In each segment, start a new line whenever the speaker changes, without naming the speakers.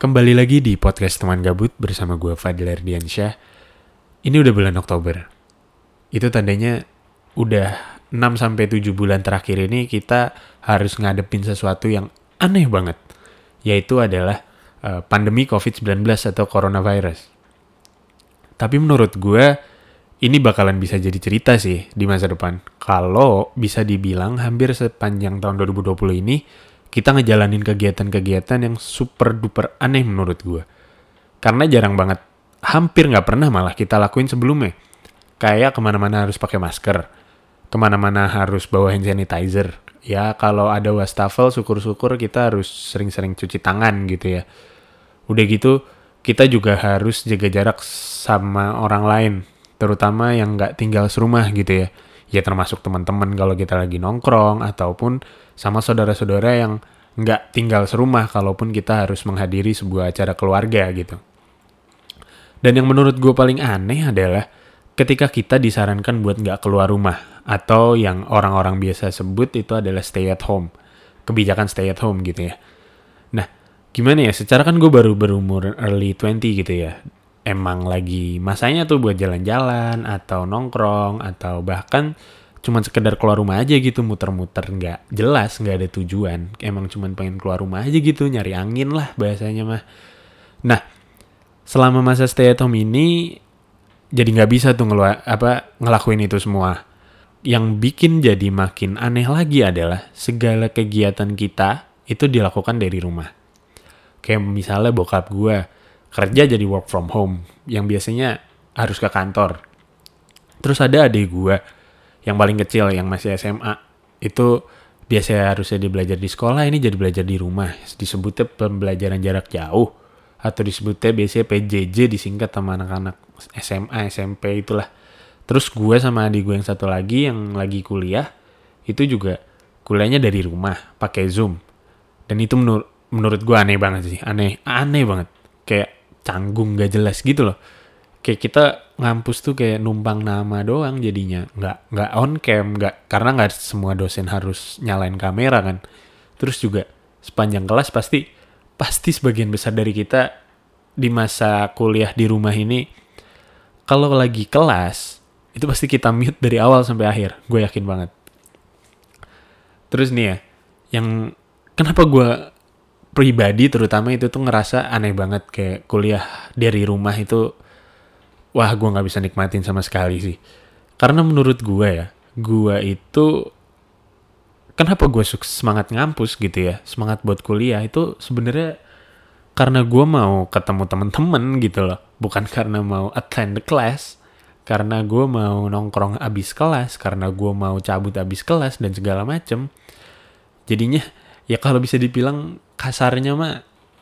Kembali lagi di podcast teman gabut bersama gue Fadil Erdiansyah. Ini udah bulan Oktober. Itu tandanya udah 6-7 bulan terakhir ini kita harus ngadepin sesuatu yang aneh banget. Yaitu adalah uh, pandemi COVID-19 atau coronavirus. Tapi menurut gue ini bakalan bisa jadi cerita sih di masa depan. Kalau bisa dibilang hampir sepanjang tahun 2020 ini kita ngejalanin kegiatan-kegiatan yang super duper aneh menurut gue. Karena jarang banget, hampir nggak pernah malah kita lakuin sebelumnya. Kayak ke mana-mana harus pakai masker, ke mana-mana harus bawa hand sanitizer. Ya kalau ada wastafel, syukur-syukur kita harus sering-sering cuci tangan gitu ya. Udah gitu, kita juga harus jaga jarak sama orang lain, terutama yang nggak tinggal serumah gitu ya. Ya termasuk teman-teman kalau kita lagi nongkrong ataupun sama saudara-saudara yang nggak tinggal serumah kalaupun kita harus menghadiri sebuah acara keluarga gitu. Dan yang menurut gue paling aneh adalah ketika kita disarankan buat nggak keluar rumah atau yang orang-orang biasa sebut itu adalah stay at home. Kebijakan stay at home gitu ya. Nah, gimana ya? Secara kan gue baru berumur early 20 gitu ya. Emang lagi masanya tuh buat jalan-jalan atau nongkrong atau bahkan cuman sekedar keluar rumah aja gitu muter-muter. Nggak jelas nggak ada tujuan. Emang cuman pengen keluar rumah aja gitu nyari angin lah bahasanya mah. Nah selama masa stay at home ini jadi nggak bisa tuh ngeluar apa ngelakuin itu semua. Yang bikin jadi makin aneh lagi adalah segala kegiatan kita itu dilakukan dari rumah. Kayak misalnya bokap gue kerja jadi work from home yang biasanya harus ke kantor. Terus ada adik gue yang paling kecil yang masih SMA itu biasa harusnya dia belajar di sekolah ini jadi belajar di rumah. Disebutnya pembelajaran jarak jauh atau disebutnya biasanya PJJ disingkat sama anak-anak SMA SMP itulah. Terus gue sama adik gue yang satu lagi yang lagi kuliah itu juga kuliahnya dari rumah pakai zoom. Dan itu menur menurut gue aneh banget sih aneh aneh banget. Kayak canggung gak jelas gitu loh. Kayak kita ngampus tuh kayak numpang nama doang jadinya. Nggak nggak on cam nggak karena nggak semua dosen harus nyalain kamera kan. Terus juga sepanjang kelas pasti pasti sebagian besar dari kita di masa kuliah di rumah ini kalau lagi kelas itu pasti kita mute dari awal sampai akhir. Gue yakin banget. Terus nih ya yang kenapa gue pribadi terutama itu tuh ngerasa aneh banget kayak kuliah dari rumah itu wah gue nggak bisa nikmatin sama sekali sih. Karena menurut gue ya gue itu kenapa gue semangat ngampus gitu ya semangat buat kuliah itu sebenarnya karena gue mau ketemu temen-temen gitu loh. Bukan karena mau attend the class karena gue mau nongkrong abis kelas karena gue mau cabut abis kelas dan segala macem. Jadinya ya kalau bisa dibilang kasarnya mah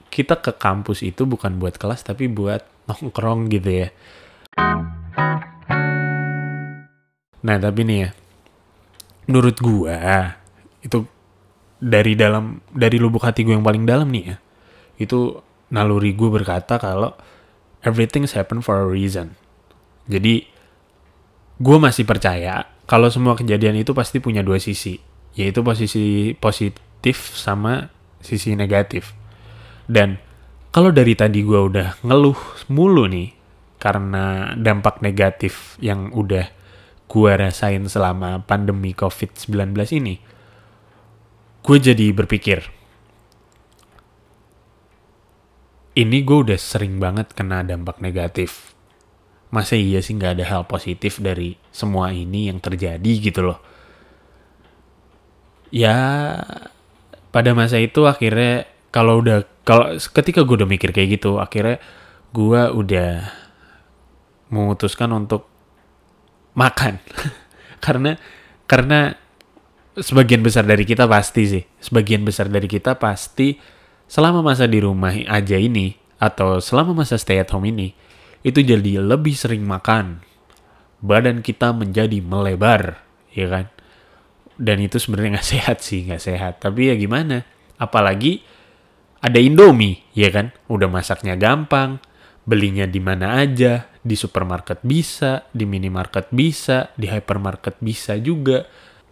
kita ke kampus itu bukan buat kelas tapi buat nongkrong gitu ya Nah tapi nih ya, menurut gua itu dari dalam dari lubuk hati gue yang paling dalam nih ya, itu naluri gue berkata kalau everything's happen for a reason. Jadi gue masih percaya kalau semua kejadian itu pasti punya dua sisi, yaitu posisi positif sama sisi negatif. Dan kalau dari tadi gue udah ngeluh mulu nih karena dampak negatif yang udah gue rasain selama pandemi COVID-19 ini, gue jadi berpikir, ini gue udah sering banget kena dampak negatif. Masa iya sih nggak ada hal positif dari semua ini yang terjadi gitu loh. Ya, pada masa itu akhirnya kalau udah kalau ketika gue udah mikir kayak gitu, akhirnya gue udah memutuskan untuk makan. Karena karena sebagian besar dari kita pasti sih sebagian besar dari kita pasti selama masa di rumah aja ini atau selama masa stay at home ini itu jadi lebih sering makan. Badan kita menjadi melebar ya kan dan itu sebenarnya nggak sehat sih nggak sehat tapi ya gimana apalagi ada Indomie ya kan udah masaknya gampang belinya di mana aja, di supermarket bisa, di minimarket bisa, di hypermarket bisa juga.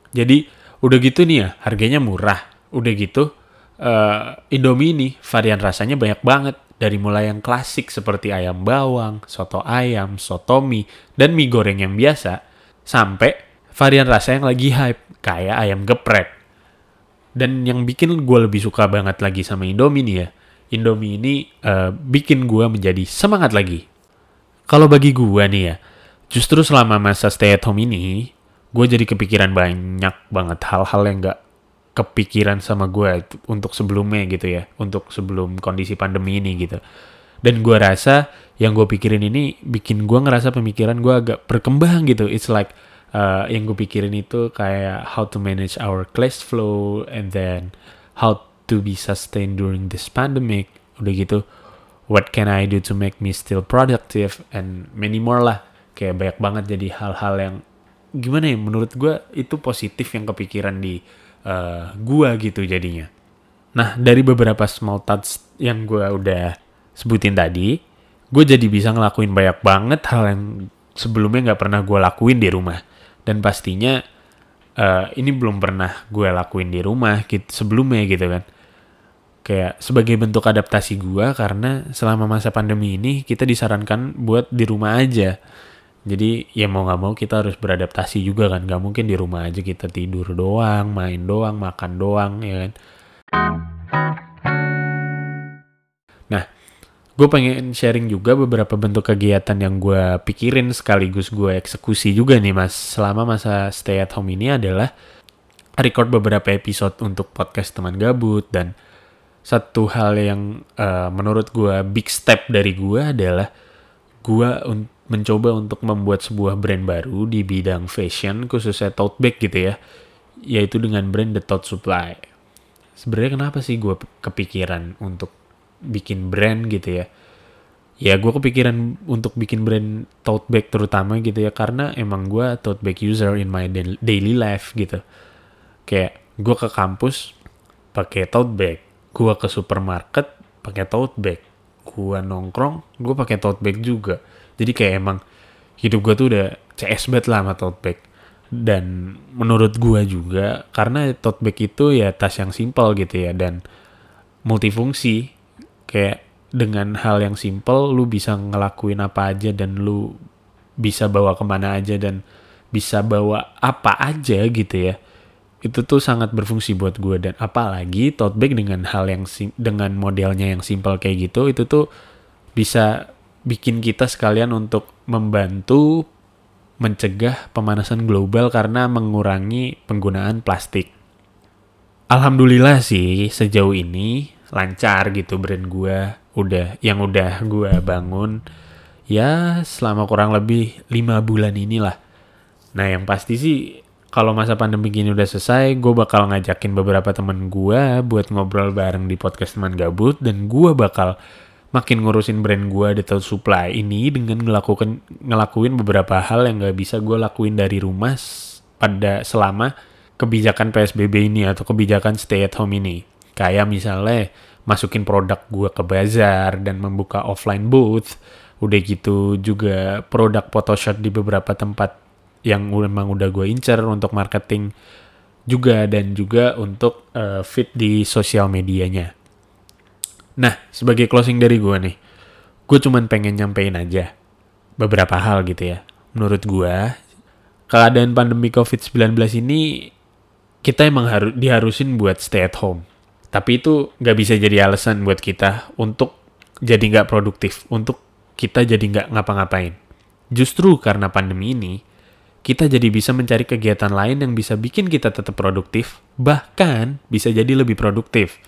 Jadi udah gitu nih ya, harganya murah. Udah gitu uh, Indomie ini varian rasanya banyak banget. Dari mulai yang klasik seperti ayam bawang, soto ayam, soto mie, dan mie goreng yang biasa, sampai varian rasa yang lagi hype, kayak ayam geprek. Dan yang bikin gue lebih suka banget lagi sama Indomie nih ya, Indomie ini uh, bikin gue menjadi semangat lagi. Kalau bagi gue nih ya, justru selama masa stay at home ini, gue jadi kepikiran banyak banget hal-hal yang gak kepikiran sama gue untuk sebelumnya gitu ya, untuk sebelum kondisi pandemi ini gitu. Dan gue rasa yang gue pikirin ini bikin gue ngerasa pemikiran gue agak berkembang gitu. It's like uh, yang gue pikirin itu kayak how to manage our cash flow and then how to be sustained during this pandemic. Udah gitu, what can I do to make me still productive and many more lah. Kayak banyak banget jadi hal-hal yang gimana ya menurut gue itu positif yang kepikiran di uh, gua gitu jadinya. Nah, dari beberapa small touch yang gua udah sebutin tadi, gue jadi bisa ngelakuin banyak banget hal yang sebelumnya nggak pernah gue lakuin di rumah. Dan pastinya uh, ini belum pernah gue lakuin di rumah gitu, sebelumnya gitu kan. Kayak sebagai bentuk adaptasi gue karena selama masa pandemi ini kita disarankan buat di rumah aja jadi ya mau nggak mau kita harus beradaptasi juga kan. Gak mungkin di rumah aja kita tidur doang, main doang, makan doang, ya kan. Gue pengen sharing juga beberapa bentuk kegiatan yang gue pikirin sekaligus gue eksekusi juga nih mas. Selama masa stay at home ini adalah record beberapa episode untuk podcast teman gabut dan satu hal yang uh, menurut gue big step dari gue adalah gue untuk mencoba untuk membuat sebuah brand baru di bidang fashion khususnya tote bag gitu ya yaitu dengan brand The Tote Supply. Sebenarnya kenapa sih gue kepikiran untuk bikin brand gitu ya ya gue kepikiran untuk bikin brand tote bag terutama gitu ya karena emang gue tote bag user in my daily life gitu kayak gue ke kampus pakai tote bag gue ke supermarket pakai tote bag gue nongkrong gue pakai tote bag juga jadi kayak emang hidup gue tuh udah CS banget lah sama tote bag. Dan menurut gue juga karena tote bag itu ya tas yang simpel gitu ya dan multifungsi. Kayak dengan hal yang simpel lu bisa ngelakuin apa aja dan lu bisa bawa ke mana aja dan bisa bawa apa aja gitu ya itu tuh sangat berfungsi buat gue dan apalagi tote bag dengan hal yang dengan modelnya yang simpel kayak gitu itu tuh bisa bikin kita sekalian untuk membantu mencegah pemanasan global karena mengurangi penggunaan plastik. Alhamdulillah sih sejauh ini lancar gitu brand gue udah yang udah gue bangun ya selama kurang lebih lima bulan inilah. Nah yang pasti sih kalau masa pandemi gini udah selesai, gue bakal ngajakin beberapa temen gue buat ngobrol bareng di podcast teman gabut dan gue bakal makin ngurusin brand gue Detail Supply ini dengan ngelakuin ngelakuin beberapa hal yang gak bisa gue lakuin dari rumah pada selama kebijakan PSBB ini atau kebijakan stay at home ini. Kayak misalnya masukin produk gue ke bazar dan membuka offline booth. Udah gitu juga produk photoshoot di beberapa tempat yang memang udah gue incer untuk marketing juga dan juga untuk uh, fit di sosial medianya. Nah, sebagai closing dari gue nih, gue cuman pengen nyampein aja beberapa hal gitu ya. Menurut gue, keadaan pandemi COVID-19 ini kita emang harus diharusin buat stay at home. Tapi itu nggak bisa jadi alasan buat kita untuk jadi nggak produktif, untuk kita jadi nggak ngapa-ngapain. Justru karena pandemi ini, kita jadi bisa mencari kegiatan lain yang bisa bikin kita tetap produktif, bahkan bisa jadi lebih produktif.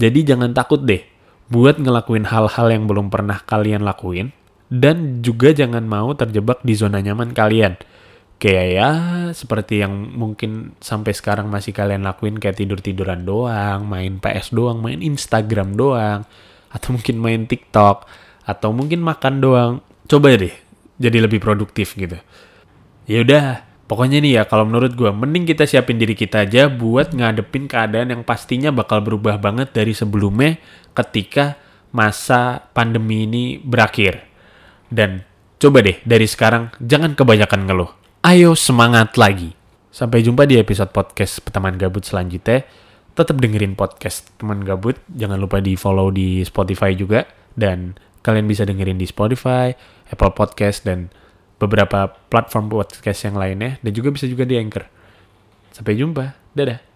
Jadi jangan takut deh buat ngelakuin hal-hal yang belum pernah kalian lakuin dan juga jangan mau terjebak di zona nyaman kalian. Kayak ya seperti yang mungkin sampai sekarang masih kalian lakuin kayak tidur-tiduran doang, main PS doang, main Instagram doang, atau mungkin main TikTok, atau mungkin makan doang. Coba deh jadi lebih produktif gitu. Ya udah, Pokoknya nih ya, kalau menurut gue, mending kita siapin diri kita aja buat ngadepin keadaan yang pastinya bakal berubah banget dari sebelumnya ketika masa pandemi ini berakhir. Dan coba deh, dari sekarang jangan kebanyakan ngeluh. Ayo semangat lagi. Sampai jumpa di episode podcast Teman Gabut selanjutnya. Tetap dengerin podcast Teman Gabut. Jangan lupa di follow di Spotify juga. Dan kalian bisa dengerin di Spotify, Apple Podcast, dan beberapa platform podcast yang lainnya. Dan juga bisa juga di Anchor. Sampai jumpa. Dadah.